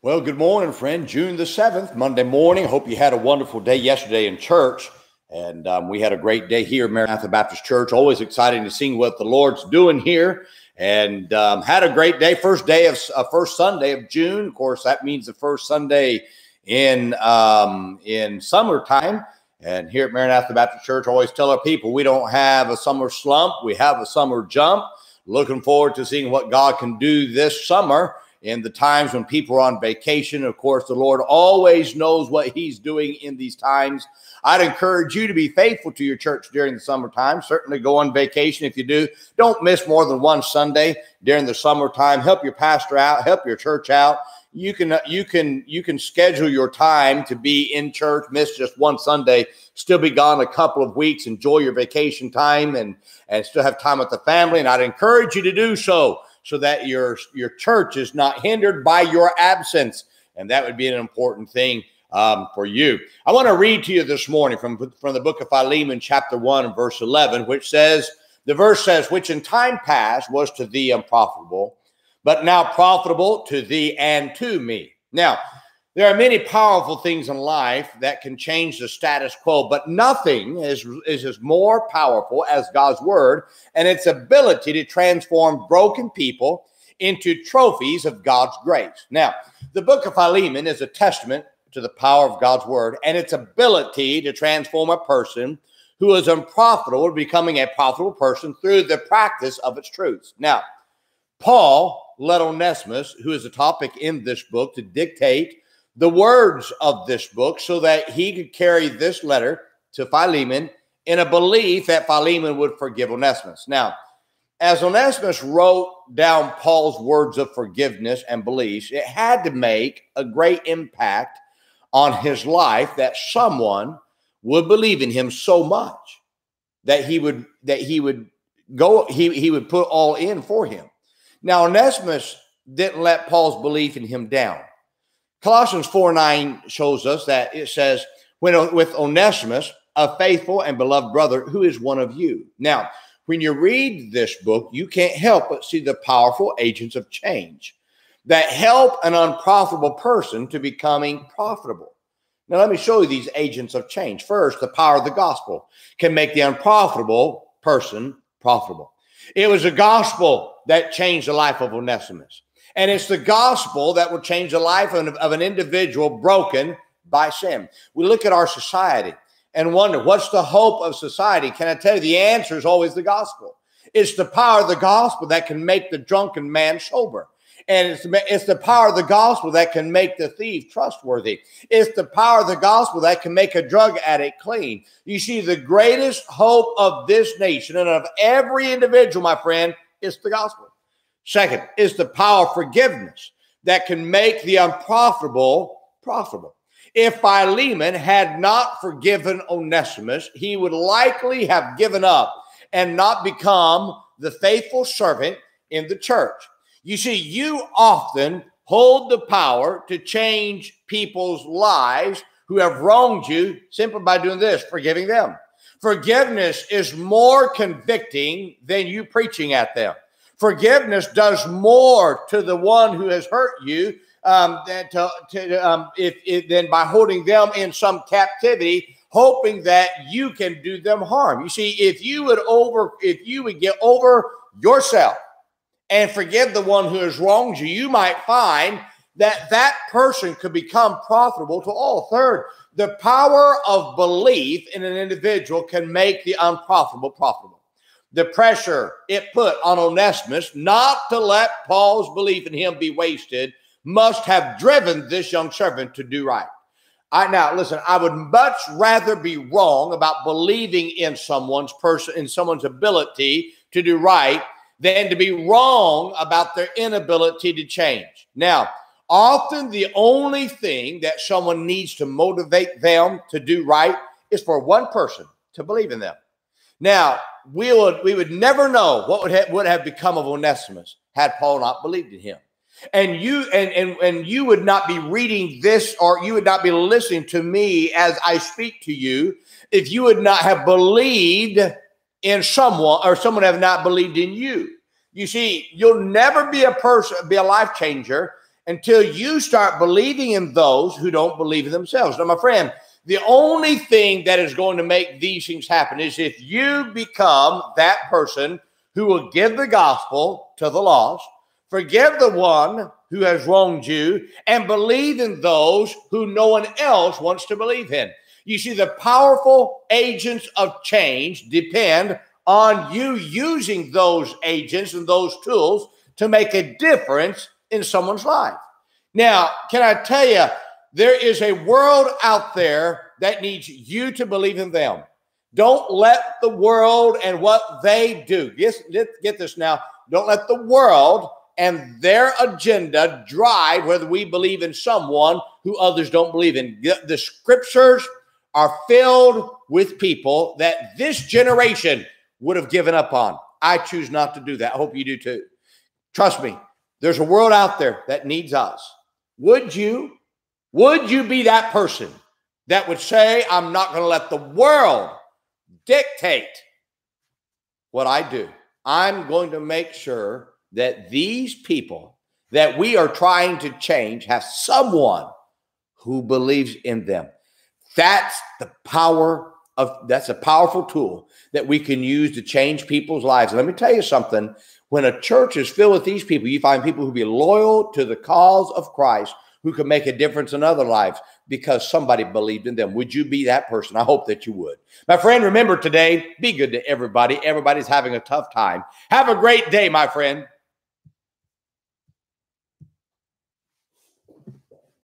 Well, good morning, friend. June the 7th, Monday morning. Hope you had a wonderful day yesterday in church. And um, we had a great day here at Maranatha Baptist Church. Always exciting to see what the Lord's doing here. And um, had a great day. First day of uh, first Sunday of June. Of course, that means the first Sunday in um, in summertime. And here at Maranatha Baptist Church, always tell our people we don't have a summer slump, we have a summer jump. Looking forward to seeing what God can do this summer in the times when people are on vacation. Of course, the Lord always knows what He's doing in these times. I'd encourage you to be faithful to your church during the summertime. Certainly go on vacation if you do. Don't miss more than one Sunday during the summertime. Help your pastor out, help your church out you can you can you can schedule your time to be in church miss just one sunday still be gone a couple of weeks enjoy your vacation time and and still have time with the family and i'd encourage you to do so so that your your church is not hindered by your absence and that would be an important thing um, for you i want to read to you this morning from from the book of philemon chapter 1 and verse 11 which says the verse says which in time past was to thee unprofitable but now profitable to thee and to me. Now, there are many powerful things in life that can change the status quo, but nothing is, is as more powerful as God's word and its ability to transform broken people into trophies of God's grace. Now, the book of Philemon is a testament to the power of God's word and its ability to transform a person who is unprofitable to becoming a profitable person through the practice of its truths. Now, Paul led Onesimus, who is a topic in this book, to dictate the words of this book so that he could carry this letter to Philemon in a belief that Philemon would forgive Onesimus. Now, as Onesimus wrote down Paul's words of forgiveness and beliefs, it had to make a great impact on his life that someone would believe in him so much that he would that he would go he, he would put all in for him now, Onesimus didn't let Paul's belief in him down. Colossians 4 9 shows us that it says, when with Onesimus, a faithful and beloved brother who is one of you. Now, when you read this book, you can't help but see the powerful agents of change that help an unprofitable person to becoming profitable. Now, let me show you these agents of change. First, the power of the gospel can make the unprofitable person profitable. It was the gospel that changed the life of Onesimus. And it's the gospel that will change the life of, of an individual broken by sin. We look at our society and wonder what's the hope of society? Can I tell you the answer is always the gospel? It's the power of the gospel that can make the drunken man sober. And it's, it's the power of the gospel that can make the thief trustworthy. It's the power of the gospel that can make a drug addict clean. You see, the greatest hope of this nation and of every individual, my friend, is the gospel. Second is the power of forgiveness that can make the unprofitable profitable. If Philemon had not forgiven Onesimus, he would likely have given up and not become the faithful servant in the church. You see, you often hold the power to change people's lives who have wronged you simply by doing this, forgiving them. Forgiveness is more convicting than you preaching at them. Forgiveness does more to the one who has hurt you um, than, to, to, um, if, if, than by holding them in some captivity, hoping that you can do them harm. You see, if you would over, if you would get over yourself and forgive the one who has wronged you, you might find that that person could become profitable to all. Third, the power of belief in an individual can make the unprofitable profitable. The pressure it put on Onesimus not to let Paul's belief in him be wasted must have driven this young servant to do right. I now listen, I would much rather be wrong about believing in someone's person in someone's ability to do right than to be wrong about their inability to change. Now, often the only thing that someone needs to motivate them to do right is for one person to believe in them. Now, we would we would never know what would have, would have become of Onesimus had Paul not believed in him. And you and, and and you would not be reading this or you would not be listening to me as I speak to you if you would not have believed in someone or someone have not believed in you. You see, you'll never be a person, be a life changer until you start believing in those who don't believe in themselves. Now, my friend, the only thing that is going to make these things happen is if you become that person who will give the gospel to the lost, forgive the one who has wronged you, and believe in those who no one else wants to believe in. You see, the powerful agents of change depend on you using those agents and those tools to make a difference in someone's life. Now, can I tell you, there is a world out there that needs you to believe in them. Don't let the world and what they do, get, get this now, don't let the world and their agenda drive whether we believe in someone who others don't believe in. The scriptures are filled with people that this generation would have given up on. I choose not to do that. I hope you do too. Trust me, there's a world out there that needs us. Would you, would you be that person that would say, I'm not going to let the world dictate what I do? I'm going to make sure that these people that we are trying to change have someone who believes in them. That's the power of that's a powerful tool that we can use to change people's lives. And let me tell you something when a church is filled with these people, you find people who be loyal to the cause of Christ, who can make a difference in other lives because somebody believed in them. Would you be that person? I hope that you would. My friend, remember today, be good to everybody. Everybody's having a tough time. Have a great day, my friend.